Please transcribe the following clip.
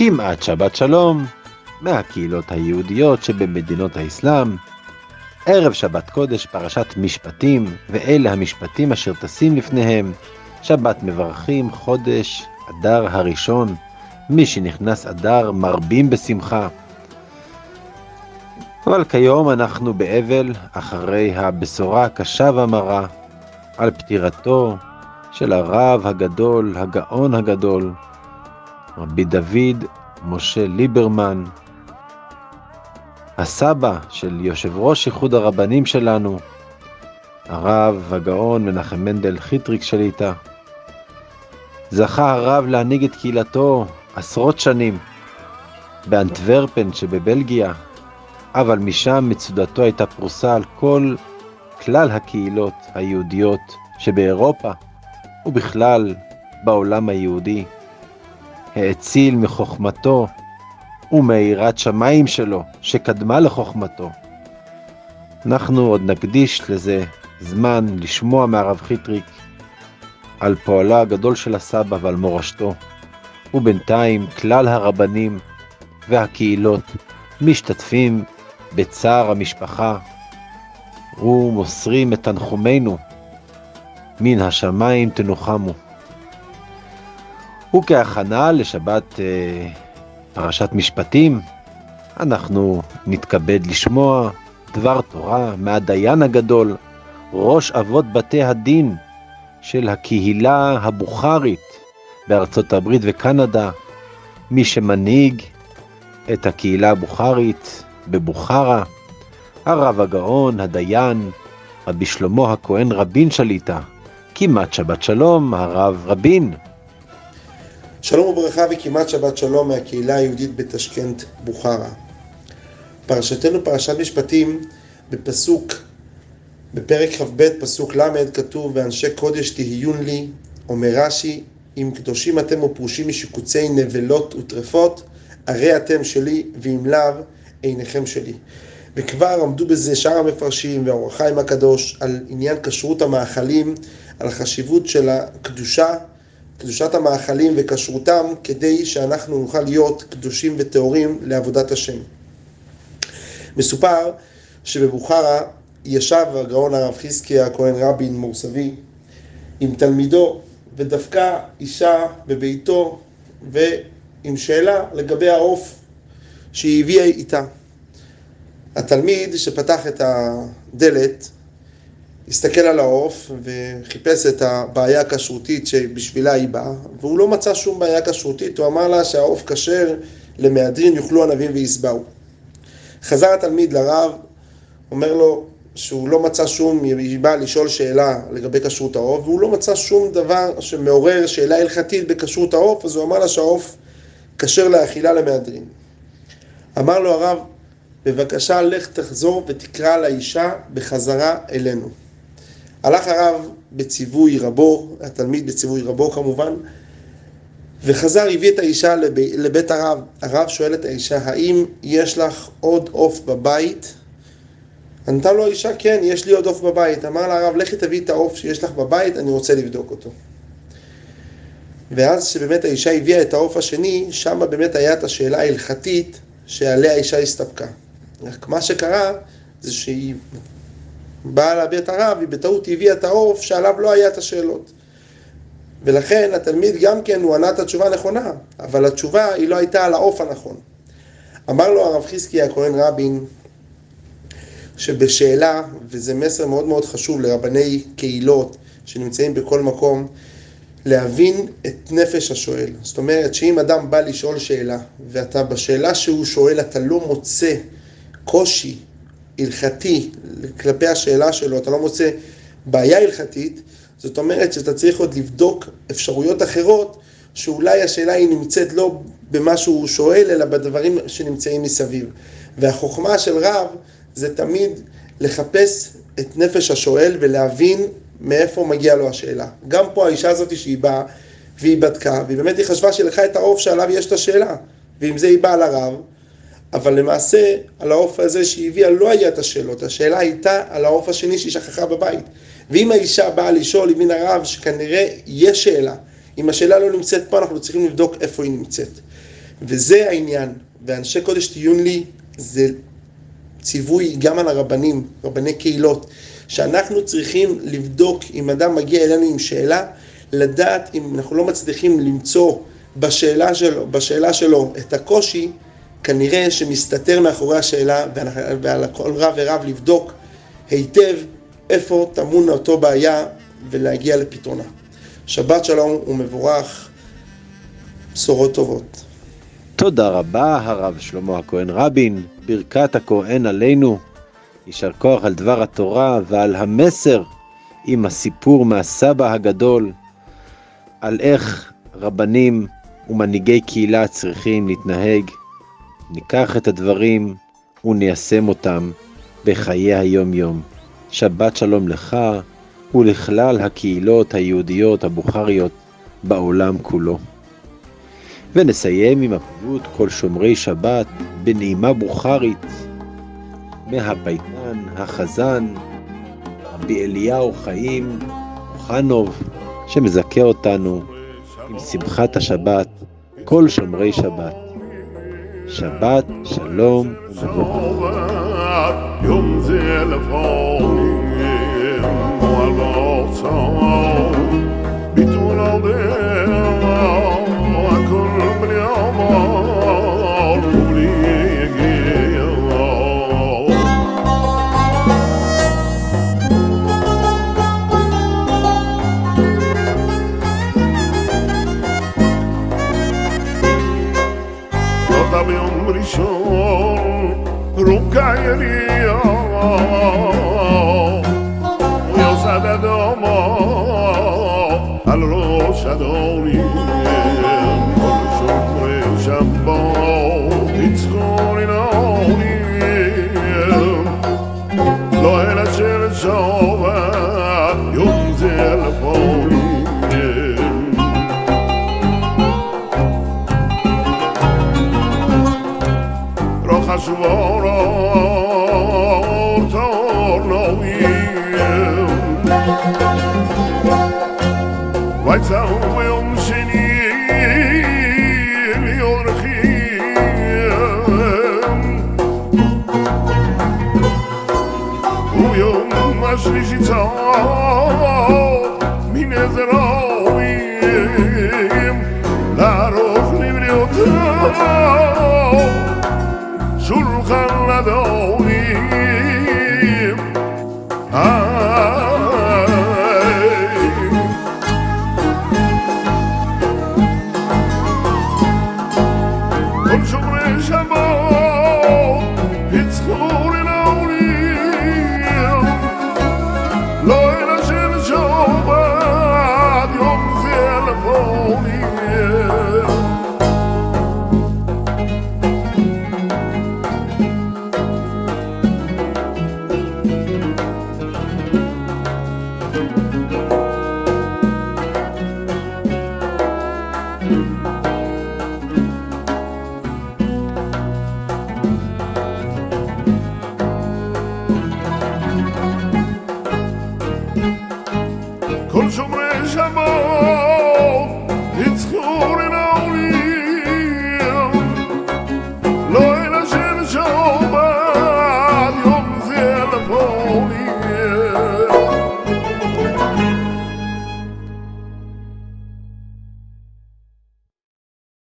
כמעט שבת שלום מהקהילות היהודיות שבמדינות האסלאם. ערב שבת קודש, פרשת משפטים, ואלה המשפטים אשר טסים לפניהם. שבת מברכים, חודש, אדר הראשון. מי שנכנס אדר מרבים בשמחה. אבל כיום אנחנו באבל אחרי הבשורה הקשה והמרה על פטירתו של הרב הגדול, הגאון הגדול, רבי דוד משה ליברמן, הסבא של יושב ראש איחוד הרבנים שלנו, הרב הגאון מנחם מנדל חיטריק שליטה. זכה הרב להנהיג את קהילתו עשרות שנים באנטוורפן שבבלגיה, אבל משם מצודתו הייתה פרוסה על כל כלל הקהילות היהודיות שבאירופה ובכלל בעולם היהודי. האציל מחוכמתו ומאירת שמיים שלו, שקדמה לחוכמתו. אנחנו עוד נקדיש לזה זמן לשמוע מהרב חיטריק על פועלו הגדול של הסבא ועל מורשתו, ובינתיים כלל הרבנים והקהילות משתתפים בצער המשפחה ומוסרים את תנחומינו מן השמיים תנוחמו. וכהכנה לשבת אה, פרשת משפטים, אנחנו נתכבד לשמוע דבר תורה מהדיין הגדול, ראש אבות בתי הדין של הקהילה הבוכרית בארצות הברית וקנדה, מי שמנהיג את הקהילה הבוכרית בבוכרה, הרב הגאון, הדיין, רבי שלמה הכהן רבין שליטה, כמעט שבת שלום, הרב רבין. שלום וברכה וכמעט שבת שלום מהקהילה היהודית בתשכנת בוכרה. פרשתנו פרשת משפטים בפסוק, בפרק כ"ב פסוק ל' כתוב ואנשי קודש תהיון לי, אומר רש"י, אם קדושים אתם ופרושים משיקוצי נבלות וטרפות, הרי אתם שלי, ואם לאו, עיניכם שלי. וכבר עמדו בזה שאר המפרשים והאור החיים הקדוש על עניין כשרות המאכלים, על החשיבות של הקדושה קדושת המאכלים וכשרותם, כדי שאנחנו נוכל להיות קדושים וטהורים לעבודת השם. מסופר שבבוכרה ישב הגאון הרב חזקיה הכהן רבין מורסבי עם תלמידו ודפקה אישה בביתו ועם שאלה לגבי העוף שהיא הביאה איתה. התלמיד שפתח את הדלת הסתכל על העוף וחיפש את הבעיה הכשרותית שבשבילה היא באה, והוא לא מצא שום בעיה כשרותית, הוא אמר לה שהעוף כשר למהדרין יאכלו ענבים ויסבעו. חזר התלמיד לרב, אומר לו שהוא לא מצא שום, היא באה לשאול שאלה לגבי כשרות העוף, והוא לא מצא שום דבר שמעורר שאלה הלכתית בכשרות העוף, אז הוא אמר לה שהעוף כשר לאכילה למהדרין. אמר לו הרב, בבקשה לך תחזור ותקרא לאישה בחזרה אלינו. הלך הרב בציווי רבו, התלמיד בציווי רבו כמובן, וחזר, הביא את האישה לב, לבית הרב. הרב שואל את האישה, האם יש לך עוד עוף בבית? ענתה לו האישה, כן, יש לי עוד עוף בבית. אמר לה הרב, לכי תביא את העוף שיש לך בבית, אני רוצה לבדוק אותו. ואז שבאמת האישה הביאה את העוף השני, שם באמת היה את השאלה ההלכתית שעליה האישה הסתפקה. רק מה שקרה זה שהיא באה להביע את הרב, היא בטעות הביאה את העוף שעליו לא היה את השאלות. ולכן התלמיד גם כן, הוא ענה את התשובה הנכונה, אבל התשובה היא לא הייתה על העוף הנכון. אמר לו הרב חזקי הכהן רבין, שבשאלה, וזה מסר מאוד מאוד חשוב לרבני קהילות שנמצאים בכל מקום, להבין את נפש השואל. זאת אומרת שאם אדם בא לשאול שאלה, ואתה בשאלה שהוא שואל אתה לא מוצא קושי הלכתי כלפי השאלה שלו, אתה לא מוצא בעיה הלכתית, זאת אומרת שאתה צריך עוד לבדוק אפשרויות אחרות, שאולי השאלה היא נמצאת לא במה שהוא שואל, אלא בדברים שנמצאים מסביב. והחוכמה של רב זה תמיד לחפש את נפש השואל ולהבין מאיפה מגיעה לו השאלה. גם פה האישה הזאת שהיא באה והיא בדקה, והיא באמת היא חשבה לקחה את העוף שעליו יש את השאלה, ועם זה היא באה לרב, אבל למעשה על העוף הזה שהיא הביאה לא היה את השאלות, השאלה הייתה על העוף השני שהיא שכחה בבית. ואם האישה באה לשאול מן הרב שכנראה יש שאלה, אם השאלה לא נמצאת פה אנחנו צריכים לבדוק איפה היא נמצאת. וזה העניין, ואנשי קודש טיון לי זה ציווי גם על הרבנים, רבני קהילות, שאנחנו צריכים לבדוק אם אדם מגיע אלינו עם שאלה, לדעת אם אנחנו לא מצליחים למצוא בשאלה שלו, בשאלה שלו את הקושי, כנראה שמסתתר מאחורי השאלה, ועל כל רב ורב לבדוק היטב איפה טמון אותו בעיה ולהגיע לפתרונה. שבת שלום ומבורך, בשורות טובות. תודה רבה, הרב שלמה הכהן רבין, ברכת הכהן עלינו. יישר כוח על דבר התורה ועל המסר עם הסיפור מהסבא הגדול, על איך רבנים ומנהיגי קהילה צריכים להתנהג. ניקח את הדברים וניישם אותם בחיי היום-יום. שבת שלום לך ולכלל הקהילות היהודיות הבוכריות בעולם כולו. ונסיים עם הפיוט כל שומרי שבת בנעימה בוכרית מהפייטן, החזן, רבי אליהו חיים אוחנוב, שמזכה אותנו עם שמחת השבת, כל שומרי שבת. שבת, שלום ומבורך. دریا یا زدد ما الروشدانی اشوارم تارناویم و تاویم شنیم یورخیم اویم مشلیشی تا می نظرم